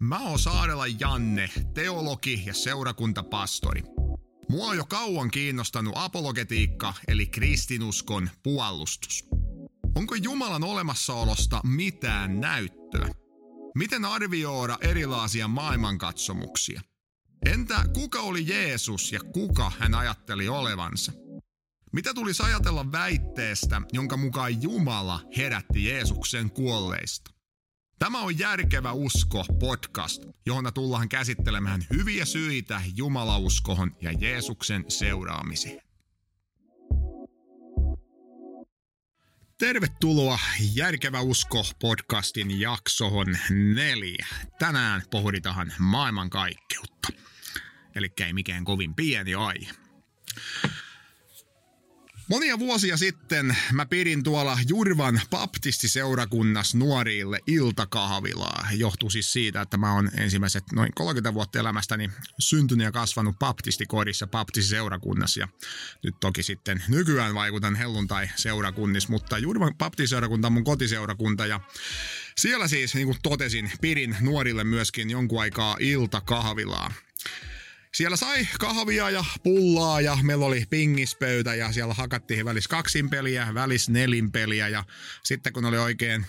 Mä oon Saarela Janne, teologi ja seurakuntapastori. Mua on jo kauan kiinnostanut apologetiikka eli kristinuskon puolustus. Onko Jumalan olemassaolosta mitään näyttöä? Miten arvioida erilaisia maailmankatsomuksia? Entä kuka oli Jeesus ja kuka hän ajatteli olevansa? Mitä tulisi ajatella väitteestä, jonka mukaan Jumala herätti Jeesuksen kuolleista? Tämä on Järkevä usko podcast, johon tullaan käsittelemään hyviä syitä Jumalauskohon ja Jeesuksen seuraamiseen. Tervetuloa Järkevä usko podcastin jaksohon neljä. Tänään pohditaan maailmankaikkeutta. Eli ei mikään kovin pieni aihe. Monia vuosia sitten mä pidin tuolla Jurvan baptistiseurakunnassa nuorille iltakahvilaa. Johtuu siis siitä, että mä oon ensimmäiset noin 30 vuotta elämästäni syntynyt ja kasvanut baptistikodissa baptistiseurakunnassa. Ja nyt toki sitten nykyään vaikutan helluntai-seurakunnissa, mutta Jurvan baptistiseurakunta on mun kotiseurakunta ja siellä siis, niin kuin totesin, pidin nuorille myöskin jonkun aikaa iltakahvilaa. Siellä sai kahvia ja pullaa ja meillä oli pingispöytä ja siellä hakattiin välis kaksin peliä, välis nelin peliä ja sitten kun oli oikein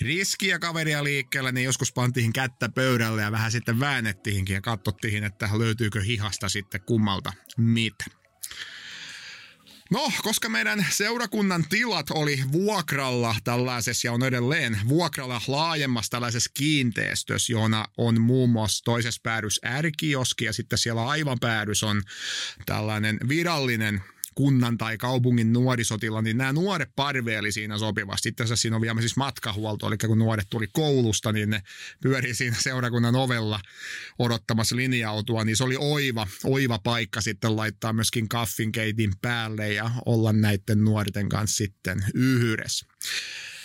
riskiä kaveria liikkeellä, niin joskus pantiin kättä pöydälle ja vähän sitten väännettiinkin ja katsottiin, että löytyykö hihasta sitten kummalta mitä. No, koska meidän seurakunnan tilat oli vuokralla tällaisessa ja on edelleen vuokralla laajemmassa tällaisessa kiinteistössä, jona on muun muassa toisessa päädys ärkioski ja sitten siellä aivan päädys on tällainen virallinen kunnan tai kaupungin nuorisotila, niin nämä nuoret parveeli siinä sopivasti. Sitten siinä on vielä siis matkahuolto, eli kun nuoret tuli koulusta, niin ne pyörii siinä seurakunnan ovella odottamassa linja-autoa, niin se oli oiva, oiva paikka sitten laittaa myöskin kaffinkeitin päälle ja olla näiden nuorten kanssa sitten yhdessä.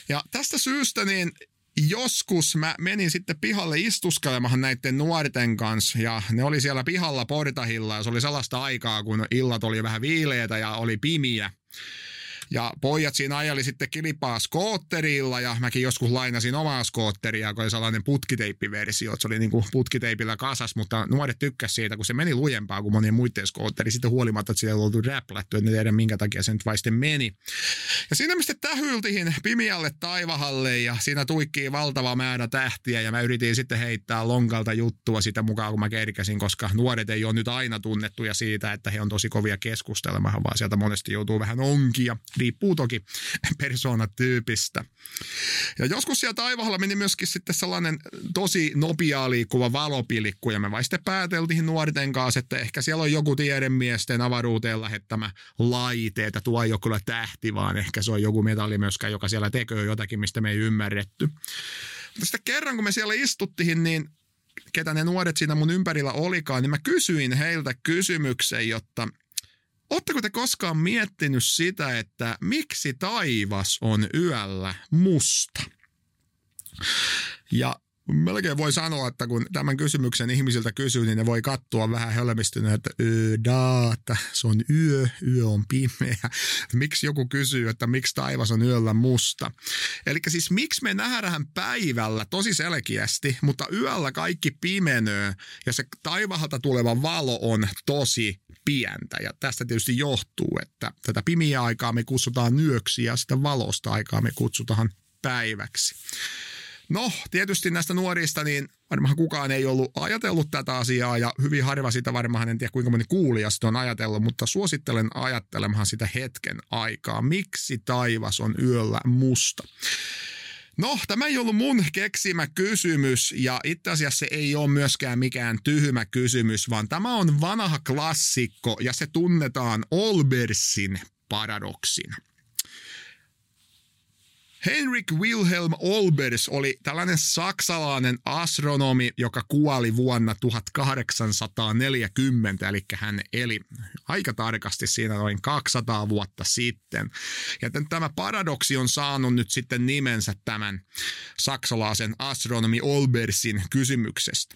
Ja tästä syystä niin joskus mä menin sitten pihalle istuskelemaan näiden nuorten kanssa ja ne oli siellä pihalla portahilla ja se oli sellaista aikaa, kun illat oli vähän viileitä ja oli pimiä. Ja pojat siinä ajali sitten kilpaa skootterilla ja mäkin joskus lainasin omaa skootteria, kun oli sellainen putkiteippiversio, että se oli niin kuin putkiteipillä kasas, mutta nuoret tykkäsivät siitä, kun se meni lujempaa kuin monien muiden skootteri, sitten huolimatta, että siellä oli oltu räplätty, että ne tiedä minkä takia se nyt vai sitten meni. Ja siinä mistä tähyltiin pimialle taivahalle ja siinä tuikkii valtava määrä tähtiä ja mä yritin sitten heittää lonkalta juttua sitä mukaan, kun mä kerkäsin, koska nuoret ei ole nyt aina tunnettuja siitä, että he on tosi kovia keskustelemaan, vaan sieltä monesti joutuu vähän onkia riippuu toki persoonatyypistä. Ja joskus siellä taivahalla meni myöskin sitten sellainen tosi nopeaa liikkuva valopilikku, ja me vai sitten pääteltiin nuorten kanssa, että ehkä siellä on joku tiedemiesten avaruuteen lähettämä laite, että tuo ei ole kyllä tähti, vaan ehkä se on joku metalli myöskään, joka siellä tekee jotakin, mistä me ei ymmärretty. Mutta sitten kerran, kun me siellä istuttiin, niin ketä ne nuoret siinä mun ympärillä olikaan, niin mä kysyin heiltä kysymyksen, jotta – Oletteko te koskaan miettinyt sitä, että miksi taivas on yöllä musta? Ja melkein voi sanoa, että kun tämän kysymyksen ihmisiltä kysyy, niin ne voi katsoa vähän hölmistyneet, että daata, se on yö, yö on pimeä. Miksi joku kysyy, että miksi taivas on yöllä musta? Eli siis miksi me nähdään päivällä tosi selkeästi, mutta yöllä kaikki pimenöö ja se taivahalta tuleva valo on tosi pientä. Ja tästä tietysti johtuu, että tätä pimiä aikaa me kutsutaan yöksi ja sitä valosta aikaa me kutsutaan päiväksi. No, tietysti näistä nuorista, niin varmaan kukaan ei ollut ajatellut tätä asiaa ja hyvin harva sitä varmaan, en tiedä kuinka moni kuulija sitä on ajatellut, mutta suosittelen ajattelemaan sitä hetken aikaa. Miksi taivas on yöllä musta? No, tämä ei ollut mun keksimä kysymys ja itse asiassa se ei ole myöskään mikään tyhmä kysymys, vaan tämä on vanha klassikko ja se tunnetaan Olbersin paradoksin. Henrik Wilhelm Olbers oli tällainen saksalainen astronomi, joka kuoli vuonna 1840, eli hän eli aika tarkasti siinä noin 200 vuotta sitten. Ja tämä paradoksi on saanut nyt sitten nimensä tämän saksalaisen astronomi Olbersin kysymyksestä.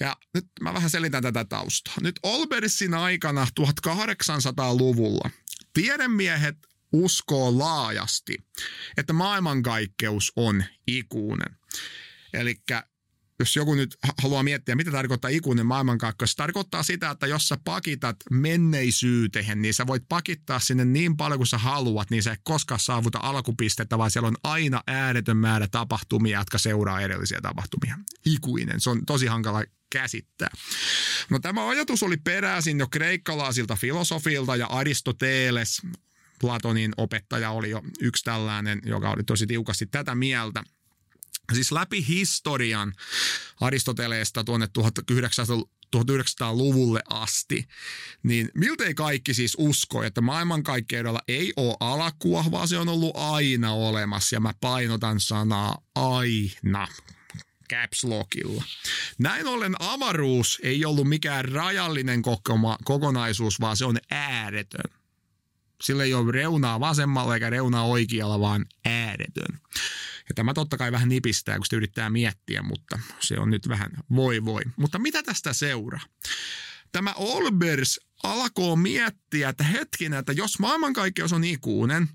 Ja nyt mä vähän selitän tätä taustaa. Nyt Olbersin aikana 1800-luvulla tiedemiehet uskoo laajasti, että maailmankaikkeus on ikuinen. Eli jos joku nyt haluaa miettiä, mitä tarkoittaa ikuinen maailmankaikkeus, se tarkoittaa sitä, että jos sä pakitat menneisyyteen, niin sä voit pakittaa sinne niin paljon kuin sä haluat, niin sä et koskaan saavuta alkupistettä, vaan siellä on aina ääretön määrä tapahtumia, jotka seuraa edellisiä tapahtumia. Ikuinen, se on tosi hankala käsittää. No tämä ajatus oli peräisin jo kreikkalaisilta filosofilta ja Aristoteles, Platonin opettaja oli jo yksi tällainen, joka oli tosi tiukasti tätä mieltä. Siis läpi historian Aristoteleesta tuonne 1900-luvulle asti, niin miltei kaikki siis uskoo, että maailmankaikkeudella ei ole alakua, vaan se on ollut aina olemassa. Ja mä painotan sanaa aina caps lockilla. Näin ollen avaruus ei ollut mikään rajallinen kokonaisuus, vaan se on ääretön. Sillä ei ole reunaa vasemmalla eikä reunaa oikealla, vaan ääretön. Ja tämä totta kai vähän nipistää, kun sitä yrittää miettiä, mutta se on nyt vähän voi voi. Mutta mitä tästä seuraa? Tämä Olbers alkoi miettiä, että hetkinen, että jos maailmankaikkeus on ikuinen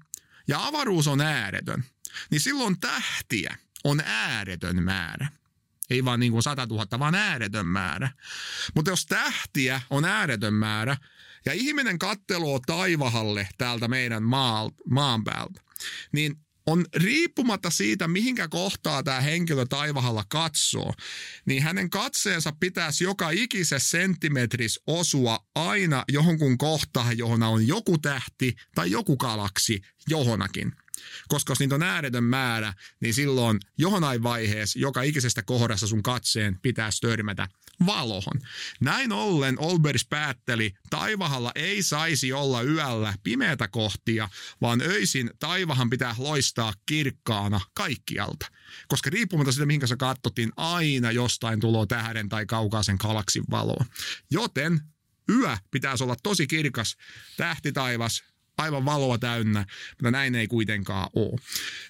ja avaruus on ääretön, niin silloin tähtiä on ääretön määrä. Ei vaan niin kuin 100 000, vaan ääretön määrä. Mutta jos tähtiä on ääretön määrä ja ihminen katteloo taivahalle täältä meidän maan päältä, niin on riippumatta siitä, mihinkä kohtaa tämä henkilö taivahalla katsoo, niin hänen katseensa pitäisi joka ikisessä senttimetris osua aina johonkun kohtaan, johon on joku tähti tai joku galaksi johonakin. Koska jos niitä on ääretön määrä, niin silloin johonain vaiheessa joka ikisestä kohdassa sun katseen pitäisi törmätä valohon. Näin ollen Olbers päätteli, taivahalla ei saisi olla yöllä pimeätä kohtia, vaan öisin taivahan pitää loistaa kirkkaana kaikkialta. Koska riippumatta siitä, mihinkä sä katsottiin, aina jostain tulo tähden tai kaukaisen galaksin valoa. Joten yö pitäisi olla tosi kirkas tähtitaivas, aivan valoa täynnä, mutta näin ei kuitenkaan ole.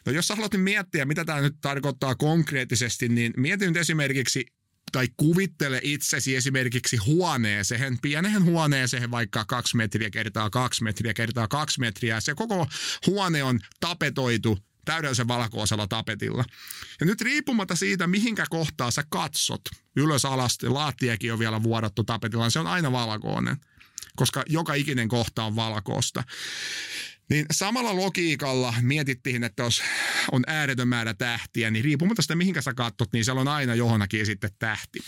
No jos sä haluat miettiä, mitä tämä nyt tarkoittaa konkreettisesti, niin mietin nyt esimerkiksi tai kuvittele itsesi esimerkiksi huoneeseen, pienehen huoneeseen vaikka kaksi metriä kertaa kaksi metriä kertaa kaksi metriä. Se koko huone on tapetoitu täydellisen valkoisella tapetilla. Ja nyt riippumatta siitä, mihinkä kohtaa sä katsot, ylös alas, laattiakin on vielä vuodattu tapetilla, niin se on aina valkoinen, koska joka ikinen kohta on valkoista. Niin samalla logiikalla mietittiin, että jos on ääretön määrä tähtiä, niin riippumatta sitä mihinkä sä katsot, niin siellä on aina johonkin sitten tähti.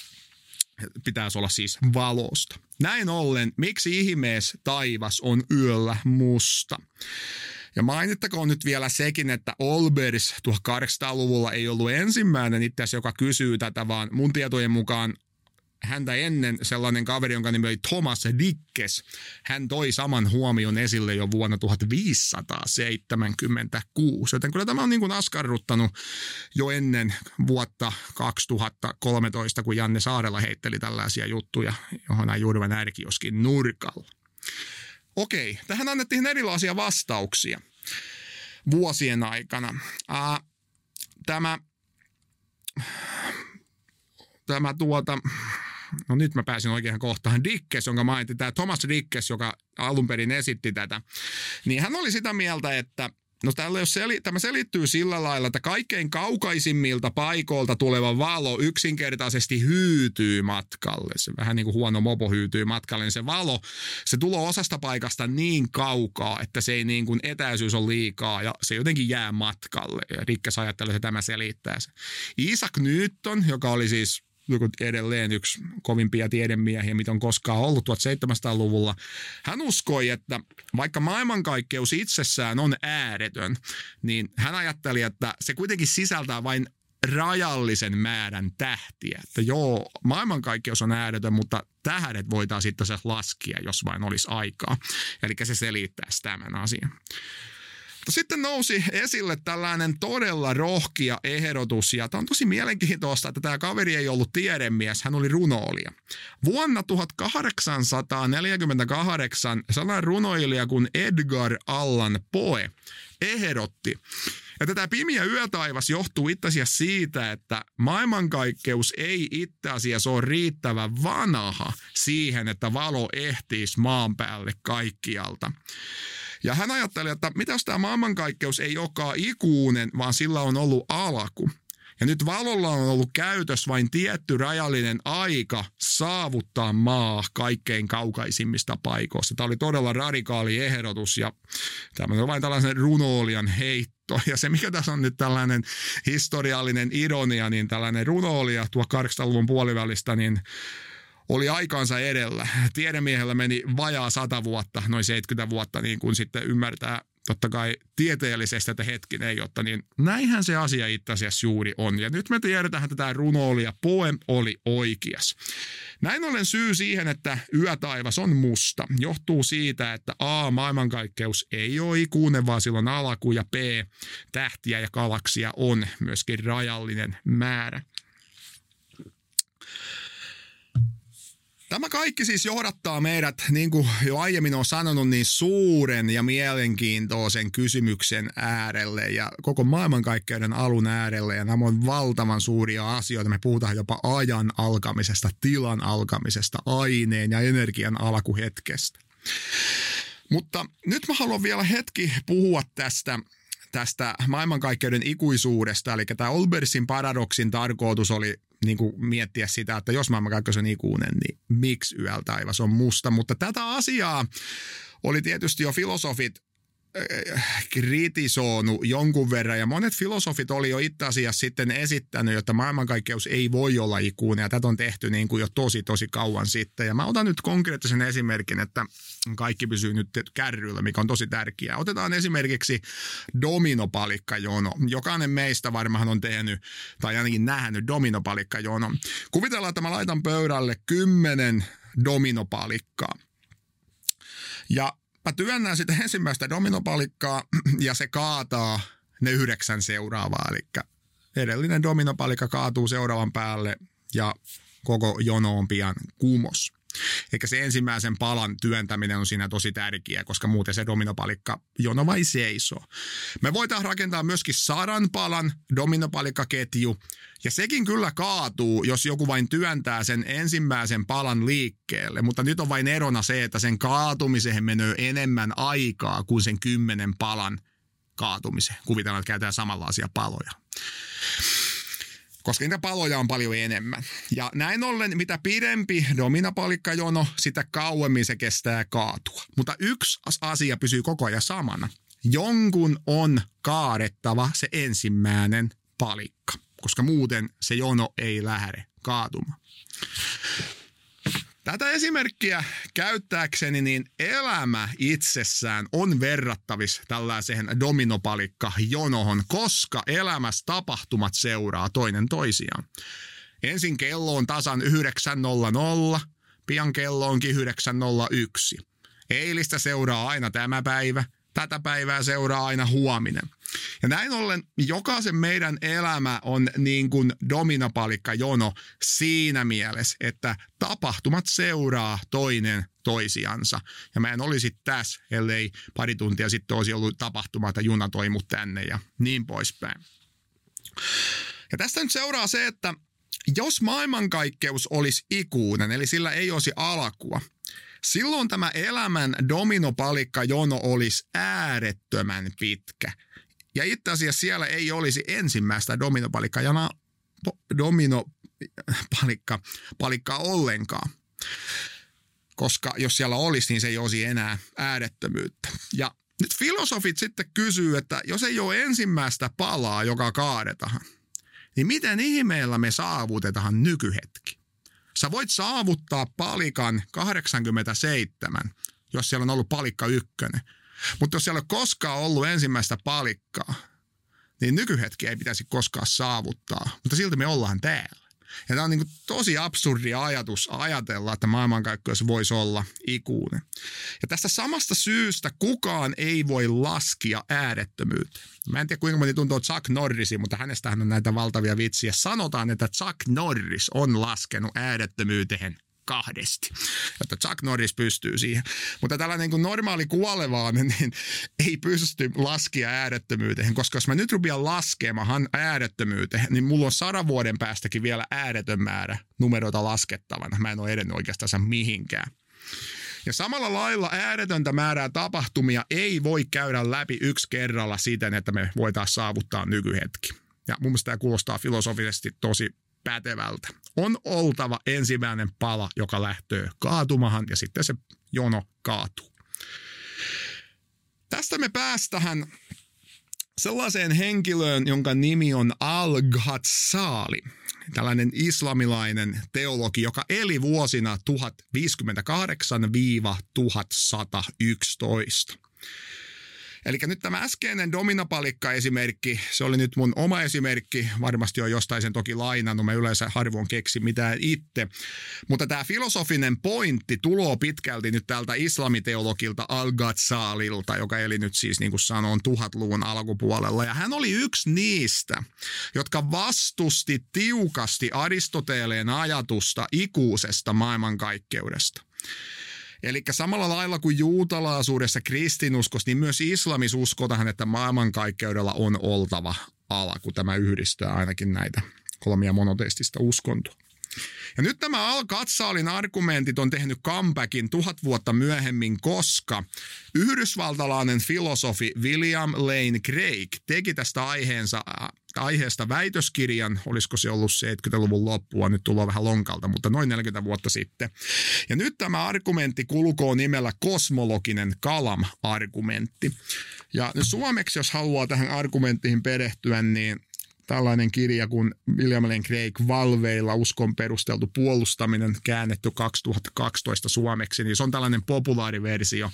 Pitäisi olla siis valosta. Näin ollen, miksi ihmeessä taivas on yöllä musta? Ja mainittakoon nyt vielä sekin, että Olbers 1800-luvulla ei ollut ensimmäinen itse asiassa, joka kysyy tätä, vaan mun tietojen mukaan häntä ennen sellainen kaveri, jonka nimi oli Thomas Dickes. Hän toi saman huomion esille jo vuonna 1576, joten kyllä tämä on niin kuin askarruttanut jo ennen vuotta 2013, kun Janne Saarella heitteli tällaisia juttuja, johon Jurvan ärkioskin nurkalla. Okei, tähän annettiin erilaisia vastauksia vuosien aikana. Ää, tämä, tämä tuota, no nyt mä pääsin oikein kohtaan, Dickes, jonka mainittiin, tämä Thomas Dickes, joka alun perin esitti tätä, niin hän oli sitä mieltä, että No tällä jos seli, tämä selittyy sillä lailla, että kaikkein kaukaisimmilta paikoilta tuleva valo yksinkertaisesti hyytyy matkalle. Se vähän niin kuin huono mopo hyytyy matkalle, niin se valo, se tulee osasta paikasta niin kaukaa, että se ei niin kuin etäisyys on liikaa ja se jotenkin jää matkalle. Ja Rikkes ajattelee, että tämä selittää se. Isaac Newton, joka oli siis edelleen yksi kovimpia tiedemiehiä, mitä on koskaan ollut 1700-luvulla. Hän uskoi, että vaikka maailmankaikkeus itsessään on ääretön, niin hän ajatteli, että se kuitenkin sisältää vain rajallisen määrän tähtiä. Että joo, maailmankaikkeus on ääretön, mutta tähdet voitaisiin sitten laskea, jos vain olisi aikaa. Eli se selittäisi tämän asian. Sitten nousi esille tällainen todella rohkia ehdotus, ja tämä on tosi mielenkiintoista, että tämä kaveri ei ollut tiedemies, hän oli runoilija. Vuonna 1848 sellainen runoilija kuin Edgar Allan Poe ehdotti, että tämä pimiä yötaivas johtuu itse asiassa siitä, että maailmankaikkeus ei itse asiassa ole riittävän vanha siihen, että valo ehtiisi maan päälle kaikkialta. Ja hän ajatteli, että mitä tämä maailmankaikkeus ei olekaan ikuinen, vaan sillä on ollut alku. Ja nyt valolla on ollut käytös vain tietty rajallinen aika saavuttaa maa kaikkein kaukaisimmista paikoista. Tämä oli todella radikaali ehdotus ja tämä on vain tällaisen runoolian heitto. Ja se, mikä tässä on nyt tällainen historiallinen ironia, niin tällainen runoolia 1800-luvun puolivälistä, niin oli aikaansa edellä. Tiedemiehellä meni vajaa sata vuotta, noin 70 vuotta, niin kuin sitten ymmärtää totta kai tieteellisesti, että hetkinen, jotta niin näinhän se asia itse asiassa juuri on. Ja nyt me tiedetään, että tämä runoili ja poem oli oikeas. Näin ollen syy siihen, että yötaivas on musta, johtuu siitä, että A, maailmankaikkeus ei ole ikuinen, vaan silloin alaku ja B, tähtiä ja galaksia on myöskin rajallinen määrä. Tämä kaikki siis johdattaa meidät, niin kuin jo aiemmin on sanonut, niin suuren ja mielenkiintoisen kysymyksen äärelle ja koko maailmankaikkeuden alun äärelle. Ja nämä on valtavan suuria asioita. Me puhutaan jopa ajan alkamisesta, tilan alkamisesta, aineen ja energian alkuhetkestä. Mutta nyt mä haluan vielä hetki puhua tästä tästä maailmankaikkeuden ikuisuudesta. Eli tämä Olbersin paradoksin tarkoitus oli niin kuin miettiä sitä, että jos maailmankaikkeus on ikuinen, niin miksi yöllä taivas on musta. Mutta tätä asiaa oli tietysti jo filosofit kritisoinut jonkun verran ja monet filosofit oli jo itse asiassa sitten esittänyt, että maailmankaikkeus ei voi olla ikuinen ja tätä on tehty niin kuin jo tosi tosi kauan sitten. Ja mä otan nyt konkreettisen esimerkin, että kaikki pysyy nyt kärryllä, mikä on tosi tärkeää. Otetaan esimerkiksi dominopalikkajoono. Jokainen meistä varmaan on tehnyt tai ainakin nähnyt dominopalikkajoono. Kuvitellaan, että mä laitan pöydälle kymmenen dominopalikkaa. Ja mä työnnän sitten ensimmäistä dominopalikkaa ja se kaataa ne yhdeksän seuraavaa. Eli edellinen dominopalikka kaatuu seuraavan päälle ja koko jono on pian kumos. Eikä se ensimmäisen palan työntäminen on siinä tosi tärkeää, koska muuten se dominopalikka jono vai seisoo. Me voitaisiin rakentaa myöskin sadan palan dominopalikkaketju, ja sekin kyllä kaatuu, jos joku vain työntää sen ensimmäisen palan liikkeelle. Mutta nyt on vain erona se, että sen kaatumiseen menee enemmän aikaa kuin sen kymmenen palan kaatumiseen. Kuvitellaan, että käytetään samanlaisia paloja koska niitä paloja on paljon enemmän. Ja näin ollen, mitä pidempi dominapalikkajono, sitä kauemmin se kestää kaatua. Mutta yksi asia pysyy koko ajan samana. Jonkun on kaadettava se ensimmäinen palikka, koska muuten se jono ei lähde kaatumaan. Tätä esimerkkiä käyttääkseni, niin elämä itsessään on verrattavissa tällaiseen dominopalikka jonohon, koska elämässä tapahtumat seuraa toinen toisiaan. Ensin kello on tasan 9.00, pian kello onkin 9.01. Eilistä seuraa aina tämä päivä, tätä päivää seuraa aina huominen. Ja näin ollen jokaisen meidän elämä on niin kuin dominopalikka jono siinä mielessä, että tapahtumat seuraa toinen toisiansa. Ja mä en olisi tässä, ellei pari tuntia sitten olisi ollut tapahtuma, että juna toi mut tänne ja niin poispäin. Ja tästä nyt seuraa se, että jos maailmankaikkeus olisi ikuinen, eli sillä ei olisi alkua, silloin tämä elämän dominopalikkajono olisi äärettömän pitkä. Ja itse asiassa siellä ei olisi ensimmäistä dominopalikkajana dominopalikka palikkaa ollenkaan. Koska jos siellä olisi, niin se ei olisi enää äärettömyyttä. Ja nyt filosofit sitten kysyy, että jos ei ole ensimmäistä palaa, joka kaadetaan, niin miten ihmeellä me saavutetaan nykyhetki? Sä voit saavuttaa palikan 87, jos siellä on ollut palikka ykkönen. Mutta jos siellä ei ole koskaan ollut ensimmäistä palikkaa, niin nykyhetki ei pitäisi koskaan saavuttaa. Mutta silti me ollaan täällä. Ja tämä on niin tosi absurdi ajatus ajatella, että maailmankaikkeus voisi olla ikuinen. Ja tästä samasta syystä kukaan ei voi laskea äärettömyyttä. Mä en tiedä kuinka moni tuntuu Chuck Norrisiin, mutta hänestähän on näitä valtavia vitsiä. Sanotaan, että Chuck Norris on laskenut äärettömyyteen kahdesti, jotta Chuck Norris pystyy siihen. Mutta tällainen niin normaali kuolevainen niin ei pysty laskia äärettömyyteen, koska jos mä nyt rupean laskemaan äärettömyyteen, niin mulla on sadan vuoden päästäkin vielä ääretön määrä numeroita laskettavana. Mä en ole edennyt oikeastaan mihinkään. Ja samalla lailla ääretöntä määrää tapahtumia ei voi käydä läpi yksi kerralla siten, että me voitaisiin saavuttaa nykyhetki. ja mun mielestä tämä kuulostaa filosofisesti tosi pätevältä. On oltava ensimmäinen pala, joka lähtee kaatumahan ja sitten se jono kaatuu. Tästä me päästään sellaiseen henkilöön, jonka nimi on Al-Ghazzali, tällainen islamilainen teologi, joka eli vuosina 1058-1111. Eli nyt tämä äskeinen Dominapalikka-esimerkki, se oli nyt mun oma esimerkki, varmasti on jostain sen toki lainannut, mä yleensä harvoin keksi mitään itse. Mutta tämä filosofinen pointti tuloo pitkälti nyt tältä islamiteologilta Al-Ghazalilta, joka eli nyt siis niin kuin sanon tuhatluvun alkupuolella. Ja hän oli yksi niistä, jotka vastusti tiukasti Aristoteleen ajatusta ikuisesta maailmankaikkeudesta. Eli samalla lailla kuin juutalaisuudessa kristinuskossa, niin myös islamis uskotaan, että maailmankaikkeudella on oltava ala, kun tämä yhdistää ainakin näitä kolmia monoteistista uskontoa. Ja nyt nämä Al-Katsaalin argumentit on tehnyt comebackin tuhat vuotta myöhemmin, koska yhdysvaltalainen filosofi William Lane Craig teki tästä aiheensa, äh, aiheesta väitöskirjan, olisiko se ollut 70-luvun loppua, nyt tullaan vähän lonkalta, mutta noin 40 vuotta sitten. Ja nyt tämä argumentti kulkoo nimellä kosmologinen kalam-argumentti. Ja suomeksi, jos haluaa tähän argumenttiin perehtyä, niin tällainen kirja kuin William Lane Craig Valveilla uskon perusteltu puolustaminen käännetty 2012 suomeksi, niin se on tällainen populaariversio,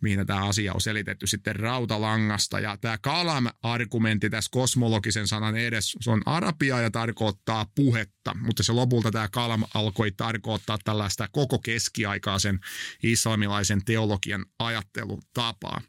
mihin tämä asia on selitetty sitten rautalangasta. Ja tämä kalam-argumentti tässä kosmologisen sanan edes, se on arabia ja tarkoittaa puhetta, mutta se lopulta tämä kalam alkoi tarkoittaa tällaista koko keskiaikaisen islamilaisen teologian ajattelutapaa.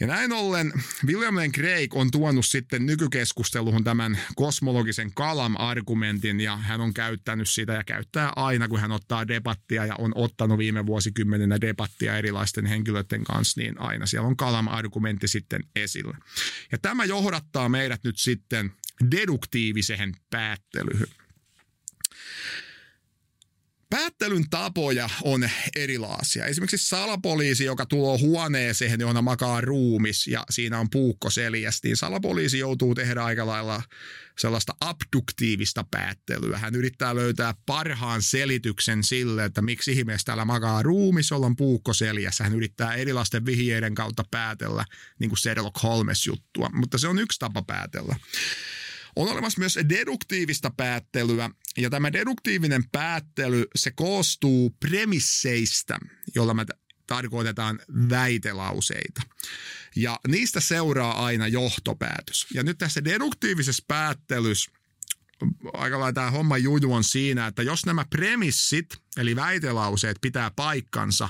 Ja näin ollen William Craig on tuonut sitten nykykeskusteluun tämän kosmologisen kalam-argumentin ja hän on käyttänyt sitä ja käyttää aina, kun hän ottaa debattia ja on ottanut viime vuosikymmeninä debattia erilaisten henkilöiden kanssa, niin aina siellä on kalam-argumentti sitten esillä. Ja tämä johdattaa meidät nyt sitten deduktiiviseen päättelyyn. Päättelyn tapoja on erilaisia. Esimerkiksi salapoliisi, joka tuo huoneeseen, johon makaa ruumis ja siinä on puukko seljästi, niin salapoliisi joutuu tehdä aika lailla sellaista abduktiivista päättelyä. Hän yrittää löytää parhaan selityksen sille, että miksi ihmeessä täällä makaa ruumis, jolla on puukko seljässä. Hän yrittää erilaisten vihjeiden kautta päätellä, niin kuin Sherlock Holmes-juttua, mutta se on yksi tapa päätellä. On olemassa myös deduktiivista päättelyä, ja tämä deduktiivinen päättely, se koostuu premisseistä, jolla me tarkoitetaan väitelauseita. Ja niistä seuraa aina johtopäätös. Ja nyt tässä deduktiivisessa päättelyssä aika lailla tämä homma juju on siinä, että jos nämä premissit, eli väitelauseet pitää paikkansa,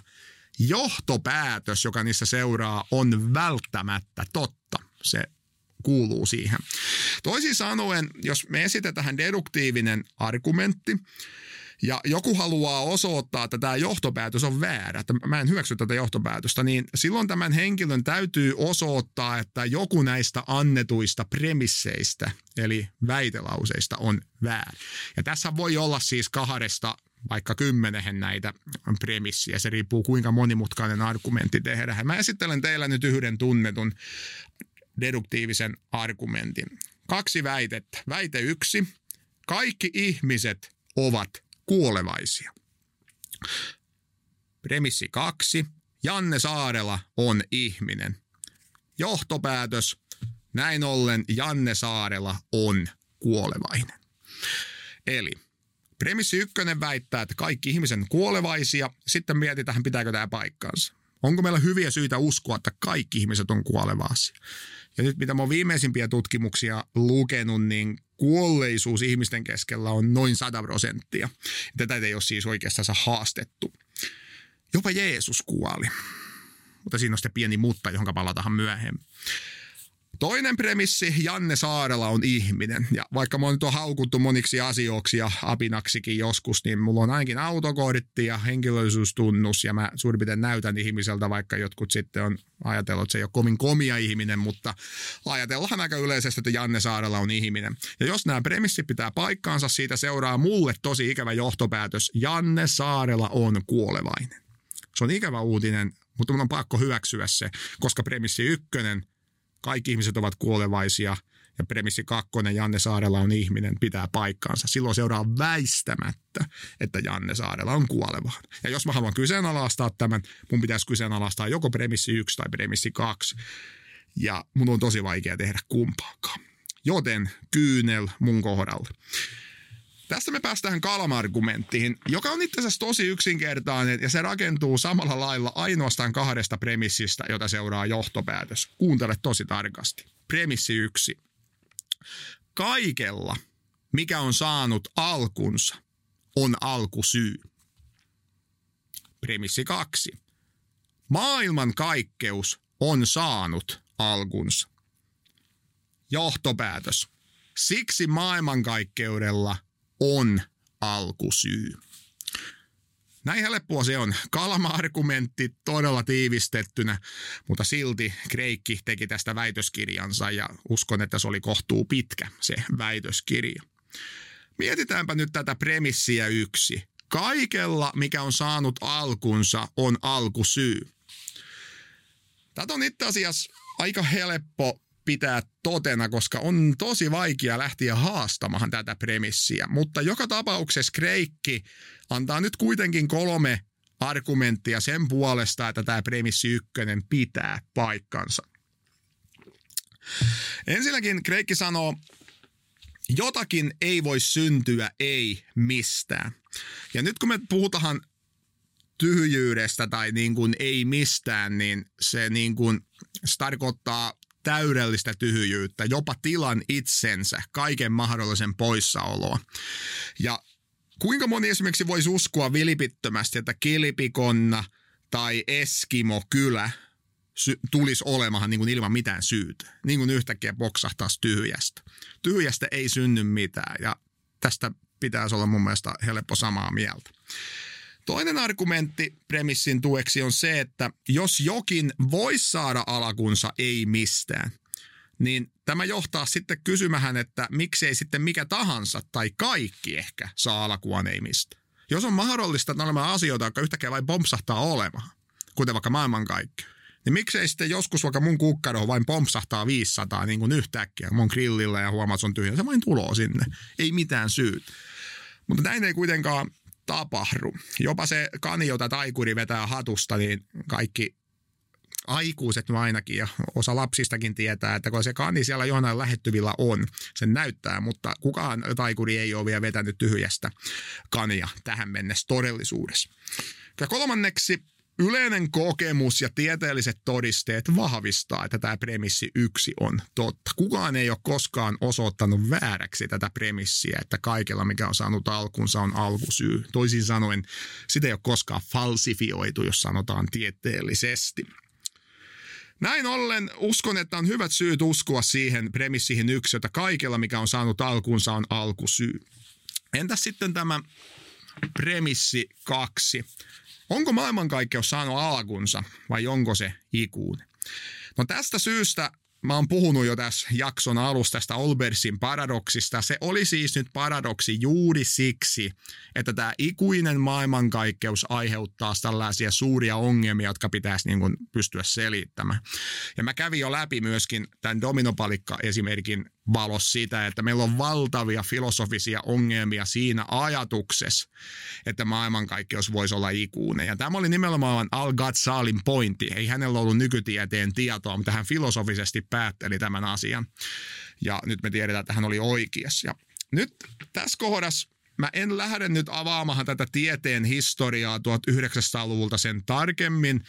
johtopäätös, joka niissä seuraa, on välttämättä totta. Se kuuluu siihen. Toisin sanoen, jos me esitetään deduktiivinen argumentti, ja joku haluaa osoittaa, että tämä johtopäätös on väärä, että mä en hyväksy tätä johtopäätöstä, niin silloin tämän henkilön täytyy osoittaa, että joku näistä annetuista premisseistä, eli väitelauseista, on väärä. Ja tässä voi olla siis kahdesta vaikka kymmenehen näitä premissiä. Se riippuu kuinka monimutkainen argumentti tehdään. Mä esittelen teillä nyt yhden tunnetun deduktiivisen argumentin. Kaksi väitettä. Väite yksi. Kaikki ihmiset ovat kuolevaisia. Premissi kaksi. Janne Saarela on ihminen. Johtopäätös. Näin ollen Janne Saarela on kuolevainen. Eli premissi ykkönen väittää, että kaikki ihmisen kuolevaisia. Sitten mietitään, pitääkö tämä paikkaansa. Onko meillä hyviä syitä uskoa, että kaikki ihmiset on kuolevaisia? Ja nyt mitä mä oon viimeisimpiä tutkimuksia lukenut, niin kuolleisuus ihmisten keskellä on noin 100 prosenttia. Tätä ei ole siis oikeastaan haastettu. Jopa Jeesus kuoli. Mutta siinä on sitten pieni mutta, johon palataan myöhemmin. Toinen premissi, Janne Saarela on ihminen. Ja vaikka mä oon nyt on haukuttu moniksi asioiksi ja apinaksikin joskus, niin mulla on ainakin autokortti ja henkilöllisyystunnus ja mä suurin piirtein näytän ihmiseltä, vaikka jotkut sitten on ajatellut, että se ei ole kovin komia ihminen, mutta ajatellaan aika yleisesti, että Janne Saarela on ihminen. Ja jos nämä premissit pitää paikkaansa, siitä seuraa mulle tosi ikävä johtopäätös. Janne Saarela on kuolevainen. Se on ikävä uutinen, mutta mun on pakko hyväksyä se, koska premissi ykkönen – kaikki ihmiset ovat kuolevaisia ja premissi kakkonen Janne Saarella on ihminen, pitää paikkaansa. Silloin seuraa väistämättä, että Janne Saarella on kuoleva. Ja jos mä haluan kyseenalaistaa tämän, mun pitäisi kyseenalaistaa joko premissi yksi tai premissi kaksi. Ja mun on tosi vaikea tehdä kumpaakaan. Joten kyynel mun kohdalla. Tästä me päästään kalma-argumenttiin, joka on itse asiassa tosi yksinkertainen ja se rakentuu samalla lailla ainoastaan kahdesta premissistä, jota seuraa johtopäätös. Kuuntele tosi tarkasti. Premissi yksi. Kaikella, mikä on saanut alkunsa, on alkusyy. Premissi kaksi. Maailman kaikkeus on saanut alkunsa. Johtopäätös. Siksi maailmankaikkeudella on alkusyy. Näin helppoa se on. Kalma-argumentti todella tiivistettynä, mutta silti Kreikki teki tästä väitöskirjansa ja uskon, että se oli kohtuu pitkä se väitöskirja. Mietitäänpä nyt tätä premissiä yksi. Kaikella, mikä on saanut alkunsa, on alkusyy. Tätä on itse asiassa aika helppo pitää totena, koska on tosi vaikea lähteä haastamaan tätä premissiä. Mutta joka tapauksessa Kreikki antaa nyt kuitenkin kolme argumenttia sen puolesta, että tämä premissi ykkönen pitää paikkansa. Ensinnäkin Kreikki sanoo, jotakin ei voi syntyä ei mistään. Ja nyt kun me puhutaan tyhjyydestä tai niin kuin ei mistään, niin se, niin kuin, se tarkoittaa täydellistä tyhjyyttä, jopa tilan itsensä, kaiken mahdollisen poissaoloa. Ja kuinka moni esimerkiksi voisi uskoa vilipittömästi, että Kilpikonna tai Eskimo kylä sy- tulisi olemaan niin kuin ilman mitään syytä. Niin kuin yhtäkkiä boksahtaisi tyhjästä. Tyhjästä ei synny mitään ja tästä pitäisi olla mun mielestä helppo samaa mieltä. Toinen argumentti premissin tueksi on se, että jos jokin voisi saada alakunsa ei mistään, niin tämä johtaa sitten kysymähän, että miksei sitten mikä tahansa tai kaikki ehkä saa alakuan ei mistä. Jos on mahdollista, että on asioita, jotka yhtäkkiä vain pompsahtaa olemaan, kuten vaikka maailmankaikki, niin miksei sitten joskus vaikka mun kukkaro vain pompsahtaa 500 niin kuin yhtäkkiä mun grillillä ja huomaat, että se on tyhjä. Se vain tuloo sinne. Ei mitään syytä. Mutta näin ei kuitenkaan tapahdu. Jopa se kani, jota taikuri vetää hatusta, niin kaikki aikuiset no ainakin ja osa lapsistakin tietää, että kun se kani siellä jonain lähettyvillä on, sen näyttää, mutta kukaan taikuri ei ole vielä vetänyt tyhjästä kania tähän mennessä todellisuudessa. Ja kolmanneksi Yleinen kokemus ja tieteelliset todisteet vahvistaa, että tämä premissi yksi on totta. Kukaan ei ole koskaan osoittanut vääräksi tätä premissiä, että kaikella mikä on saanut alkunsa on alkusyy. Toisin sanoen, sitä ei ole koskaan falsifioitu, jos sanotaan tieteellisesti. Näin ollen uskon, että on hyvät syyt uskoa siihen premissiin yksi, että kaikella mikä on saanut alkunsa on alkusyy. Entäs sitten tämä premissi kaksi? Onko maailmankaikkeus saanut alkunsa vai onko se ikuinen? No tästä syystä mä oon puhunut jo tässä jakson alussa tästä Olbersin paradoksista. Se oli siis nyt paradoksi juuri siksi, että tämä ikuinen maailmankaikkeus aiheuttaa tällaisia suuria ongelmia, jotka pitäisi niin kuin pystyä selittämään. Ja mä kävin jo läpi myöskin tämän dominopalikka-esimerkin valos sitä, että meillä on valtavia filosofisia ongelmia siinä ajatuksessa, että maailmankaikkeus voisi olla ikuinen. Ja tämä oli nimenomaan Al-Ghazalin pointti. Ei hänellä ollut nykytieteen tietoa, mutta hän filosofisesti päätteli tämän asian. Ja nyt me tiedetään, että hän oli oikeassa. Ja nyt tässä kohdassa mä en lähde nyt avaamaan tätä tieteen historiaa 1900-luvulta sen tarkemmin,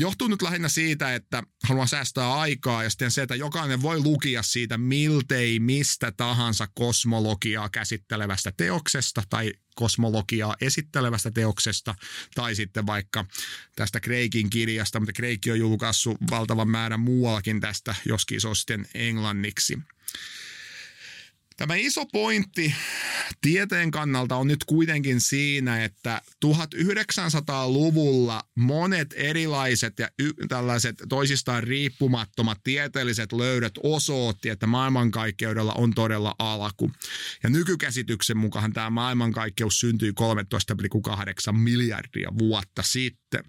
johtuu nyt lähinnä siitä, että haluan säästää aikaa ja sitten se, että jokainen voi lukia siitä miltei mistä tahansa kosmologiaa käsittelevästä teoksesta tai kosmologiaa esittelevästä teoksesta tai sitten vaikka tästä Kreikin kirjasta, mutta Kreikki on julkaissut valtavan määrän muuallakin tästä, joskin se on sitten englanniksi. Tämä iso pointti tieteen kannalta on nyt kuitenkin siinä, että 1900-luvulla monet erilaiset ja y- tällaiset toisistaan riippumattomat tieteelliset löydöt osoitti, että maailmankaikkeudella on todella alku. Ja nykykäsityksen mukaan tämä maailmankaikkeus syntyi 13,8 miljardia vuotta sitten.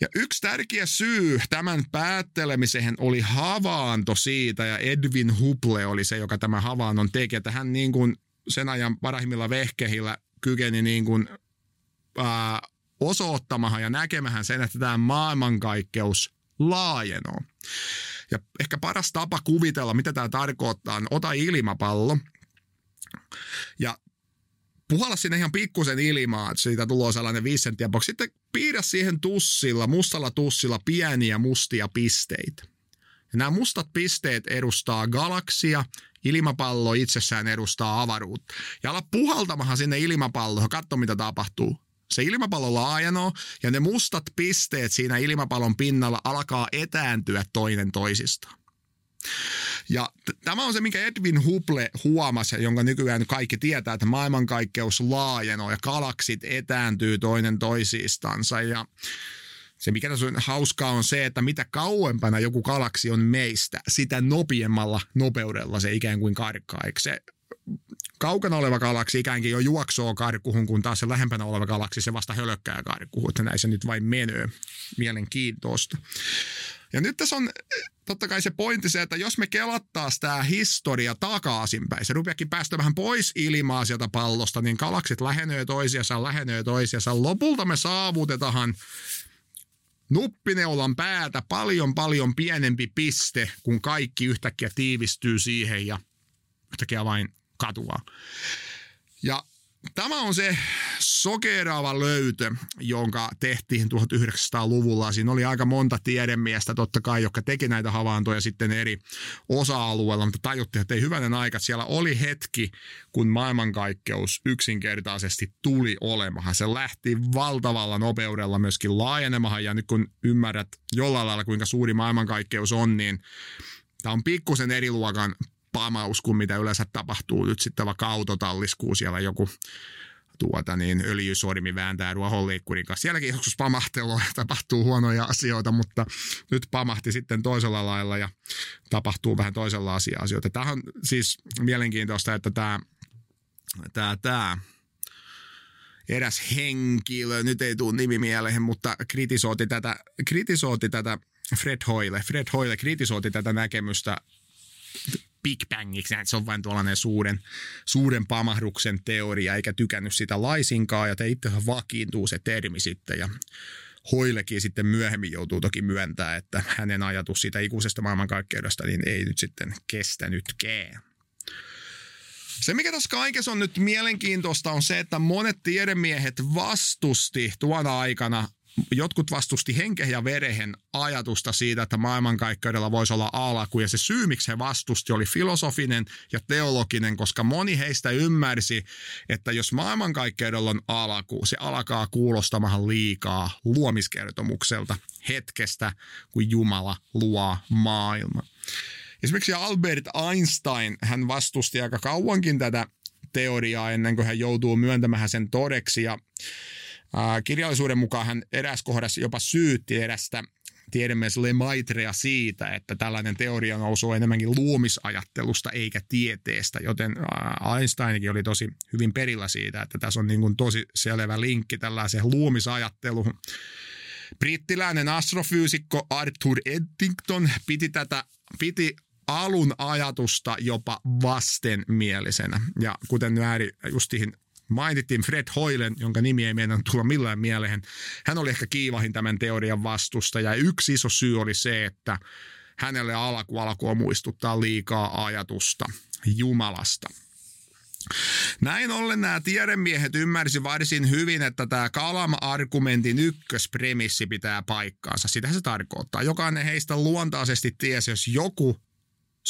Ja yksi tärkeä syy tämän päättelemiseen oli havainto siitä, ja Edwin Hubble oli se, joka tämä havainnon teki, että hän niin kuin sen ajan parhaimmilla vehkehillä kykeni niin kuin, ää, osoittamahan ja näkemähän sen, että tämä maailmankaikkeus laajenoo. Ja ehkä paras tapa kuvitella, mitä tämä tarkoittaa, on ota ilmapallo ja puhalla sinne ihan pikkusen ilmaa, että siitä tulee sellainen viisi senttiä box. Sitten piirrä siihen tussilla, mustalla tussilla pieniä mustia pisteitä. Nämä mustat pisteet edustaa galaksia, ilmapallo itsessään edustaa avaruutta. Ja ala puhaltamahan sinne ilmapalloon, katso mitä tapahtuu. Se ilmapallo laajenoo ja ne mustat pisteet siinä ilmapallon pinnalla alkaa etääntyä toinen toisistaan. Ja t- tämä on se, minkä Edwin Hubble huomasi, jonka nykyään kaikki tietää, että maailmankaikkeus laajenoo ja galaksit etääntyy toinen toisistansa. Ja se, mikä tässä on hauskaa, on se, että mitä kauempana joku galaksi on meistä, sitä nopeammalla nopeudella se ikään kuin karkaa. Eikö se kaukana oleva galaksi ikään kuin jo juoksoo karkuhun, kun taas se lähempänä oleva galaksi se vasta hölökkää karkuhun. Että näin se nyt vain menee. Mielenkiintoista. Ja nyt tässä on totta kai se pointti se, että jos me kelattaa tämä historia takaisinpäin, se rupeakin päästä vähän pois ilmaa sieltä pallosta, niin galaksit lähenee toisiansa, lähenee toisiansa. Lopulta me saavutetaan nuppineulan päätä paljon paljon pienempi piste, kun kaikki yhtäkkiä tiivistyy siihen ja yhtäkkiä vain katuaa. Ja Tämä on se sokeraava löytö, jonka tehtiin 1900-luvulla. Siinä oli aika monta tiedemiestä totta kai, jotka teki näitä havaintoja sitten eri osa-alueilla, mutta tajuttiin, että ei hyvänen aika. Siellä oli hetki, kun maailmankaikkeus yksinkertaisesti tuli olemahan. Se lähti valtavalla nopeudella myöskin laajenemahan ja nyt kun ymmärrät jollain lailla, kuinka suuri maailmankaikkeus on, niin tämä on pikkusen eri luokan pamaus kuin mitä yleensä tapahtuu nyt sitten vaikka autotalliskuu siellä joku tuota niin, öljysormi vääntää ruohonliikkurin kanssa. Sielläkin joskus pamahtelua tapahtuu huonoja asioita, mutta nyt pamahti sitten toisella lailla ja tapahtuu vähän toisella asia asioita. Tämä on siis mielenkiintoista, että tämä, tämä, tämä eräs henkilö, nyt ei tule nimi mieleen, mutta kritisoiti tätä, kritisoiti tätä Fred Hoyle. Fred Hoyle kritisoiti tätä näkemystä Big Bangiksi, se on vain tuollainen suuren, suuren pamahduksen teoria, eikä tykännyt sitä laisinkaan, ja te itse vakiintuu se termi sitten, ja Hoilekin sitten myöhemmin joutuu toki myöntää, että hänen ajatus siitä ikuisesta maailmankaikkeudesta niin ei nyt sitten kestänytkään. Se, mikä tässä kaikessa on nyt mielenkiintoista, on se, että monet tiedemiehet vastusti tuona aikana jotkut vastusti henkeä ja verehen ajatusta siitä, että maailmankaikkeudella voisi olla alku. Ja se syy, miksi he vastusti, oli filosofinen ja teologinen, koska moni heistä ymmärsi, että jos maailmankaikkeudella on alku, se alkaa kuulostamaan liikaa luomiskertomukselta hetkestä, kun Jumala luo maailman. Esimerkiksi Albert Einstein, hän vastusti aika kauankin tätä teoriaa ennen kuin hän joutuu myöntämään sen todeksi. Ja kirjallisuuden mukaan hän eräs kohdassa jopa syytti erästä tiedemies Lemaitrea siitä, että tällainen teoria nousuu enemmänkin luomisajattelusta eikä tieteestä, joten Einsteinikin oli tosi hyvin perillä siitä, että tässä on niin kuin tosi selvä linkki tällaiseen luomisajatteluun. Brittiläinen astrofyysikko Arthur Eddington piti tätä piti alun ajatusta jopa vastenmielisenä. Ja kuten Nyäri justiin mainittiin Fred Hoylen, jonka nimi ei meidän tulla millään mieleen. Hän oli ehkä kiivahin tämän teorian vastusta ja yksi iso syy oli se, että hänelle alku alkoi muistuttaa liikaa ajatusta Jumalasta. Näin ollen nämä tiedemiehet ymmärsi varsin hyvin, että tämä Kalam-argumentin ykköspremissi pitää paikkaansa. Sitä se tarkoittaa. Jokainen heistä luontaisesti tiesi, jos joku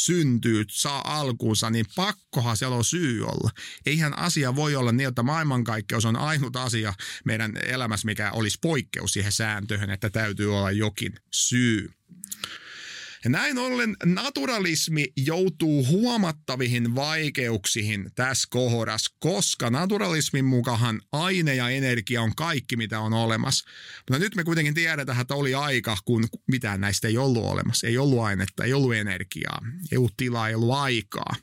syntyy, saa alkuunsa, niin pakkohan siellä on syy olla. Eihän asia voi olla niin, että maailmankaikkeus on ainut asia meidän elämässä, mikä olisi poikkeus siihen sääntöön, että täytyy olla jokin syy. Ja näin ollen naturalismi joutuu huomattavihin vaikeuksiin tässä kohdassa, koska naturalismin mukaan aine ja energia on kaikki, mitä on olemassa. Mutta nyt me kuitenkin tiedetään, että oli aika, kun mitään näistä ei ollut olemassa. Ei ollut ainetta, ei ollut energiaa, ei ollut tilaa, ei ollut aikaa.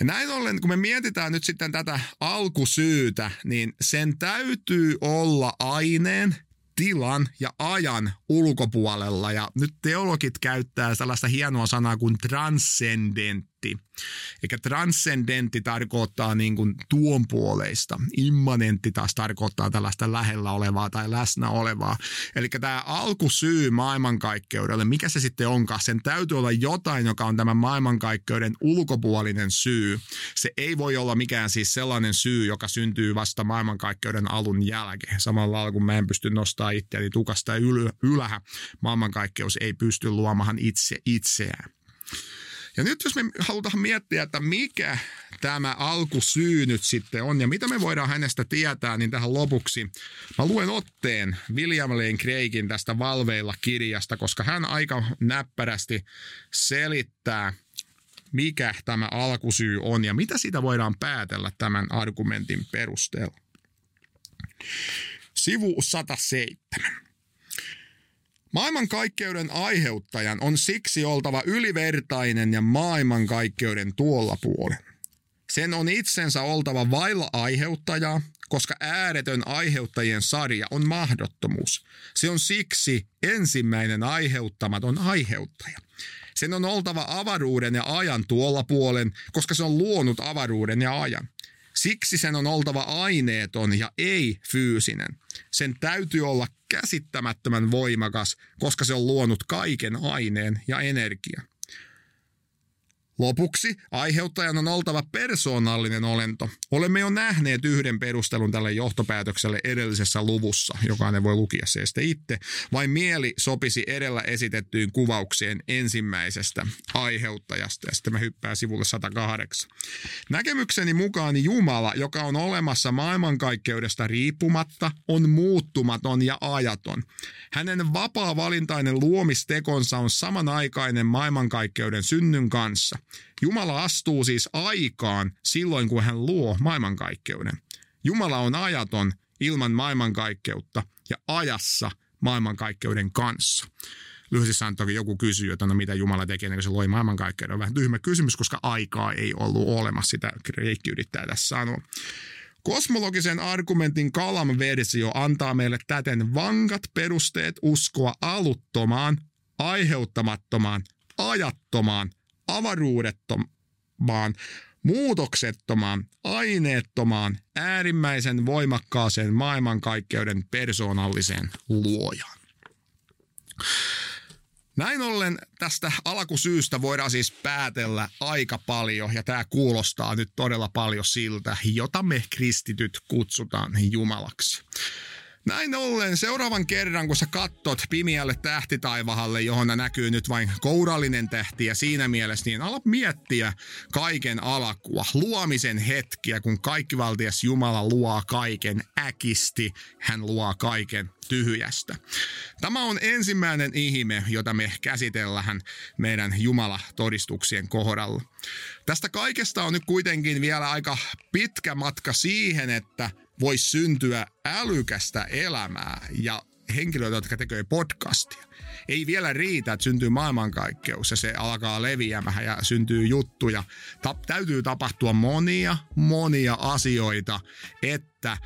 Ja näin ollen, kun me mietitään nyt sitten tätä alkusyytä, niin sen täytyy olla aineen tilan ja ajan ulkopuolella. Ja nyt teologit käyttää tällaista hienoa sanaa kuin transcendentti. Eikä transcendentti tarkoittaa niin kuin tuon puoleista. Immanentti taas tarkoittaa tällaista lähellä olevaa tai läsnä olevaa. Eli tämä alkusyy maailmankaikkeudelle, mikä se sitten onkaan, sen täytyy olla jotain, joka on tämän maailmankaikkeuden ulkopuolinen syy. Se ei voi olla mikään siis sellainen syy, joka syntyy vasta maailmankaikkeuden alun jälkeen. Samalla lailla kun mä en pysty nostaa itseäni tukasta yl- ylähä, maailmankaikkeus ei pysty luomaan itse itseään. Ja nyt jos me halutaan miettiä, että mikä tämä alkusyy nyt sitten on ja mitä me voidaan hänestä tietää, niin tähän lopuksi mä luen otteen William Lane Craigin tästä Valveilla kirjasta, koska hän aika näppärästi selittää, mikä tämä alkusyy on ja mitä siitä voidaan päätellä tämän argumentin perusteella. Sivu 107. Maailmankaikkeuden aiheuttajan on siksi oltava ylivertainen ja maailmankaikkeuden tuolla puolen. Sen on itsensä oltava vailla aiheuttajaa, koska ääretön aiheuttajien sarja on mahdottomuus. Se on siksi ensimmäinen aiheuttamaton aiheuttaja. Sen on oltava avaruuden ja ajan tuolla puolen, koska se on luonut avaruuden ja ajan. Siksi sen on oltava aineeton ja ei fyysinen. Sen täytyy olla käsittämättömän voimakas, koska se on luonut kaiken aineen ja energian. Lopuksi aiheuttajan on oltava persoonallinen olento. Olemme jo nähneet yhden perustelun tälle johtopäätökselle edellisessä luvussa. Jokainen voi lukia se sitten itse. Vain mieli sopisi edellä esitettyyn kuvaukseen ensimmäisestä aiheuttajasta. Ja sitten mä hyppään sivulle 108. Näkemykseni mukaan Jumala, joka on olemassa maailmankaikkeudesta riippumatta, on muuttumaton ja ajaton. Hänen vapaa-valintainen luomistekonsa on samanaikainen maailmankaikkeuden synnyn kanssa. Jumala astuu siis aikaan silloin, kun hän luo maailmankaikkeuden. Jumala on ajaton ilman maailmankaikkeutta ja ajassa maailmankaikkeuden kanssa. Lyhyesti sanoen joku kysyy, että no mitä Jumala tekee, kun se loi maailmankaikkeuden. Vähän tyhmä kysymys, koska aikaa ei ollut olemassa. Sitä Kreikki yrittää tässä sanoa. Kosmologisen argumentin Kalam-versio antaa meille täten vankat perusteet uskoa aluttomaan, aiheuttamattomaan, ajattomaan, avaruudettomaan, muutoksettomaan, aineettomaan, äärimmäisen voimakkaaseen maailmankaikkeuden persoonalliseen luojaan. Näin ollen tästä alkusyystä voidaan siis päätellä aika paljon, ja tämä kuulostaa nyt todella paljon siltä, jota me kristityt kutsutaan Jumalaksi. Näin ollen seuraavan kerran, kun sä katsot pimiälle tähtitaivahalle, johon näkyy nyt vain kourallinen tähti ja siinä mielessä, niin ala miettiä kaiken alkua, luomisen hetkiä, kun kaikkivaltias Jumala luo kaiken äkisti, hän luo kaiken tyhjästä. Tämä on ensimmäinen ihme, jota me käsitellään meidän Jumala-todistuksien kohdalla. Tästä kaikesta on nyt kuitenkin vielä aika pitkä matka siihen, että – voisi syntyä älykästä elämää ja henkilöitä, jotka tekee podcastia. Ei vielä riitä, että syntyy maailmankaikkeus ja se alkaa leviämään ja syntyy juttuja. Ta- täytyy tapahtua monia, monia asioita, että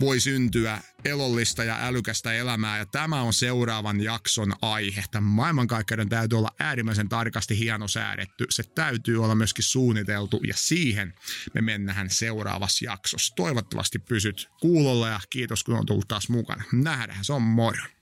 voi syntyä elollista ja älykästä elämää. Ja tämä on seuraavan jakson aihe. Tämän maailmankaikkeuden täytyy olla äärimmäisen tarkasti hieno säädetty. Se täytyy olla myöskin suunniteltu ja siihen me mennään seuraavassa jaksossa. Toivottavasti pysyt kuulolla ja kiitos kun on tullut taas mukana. Nähdään, se on moro.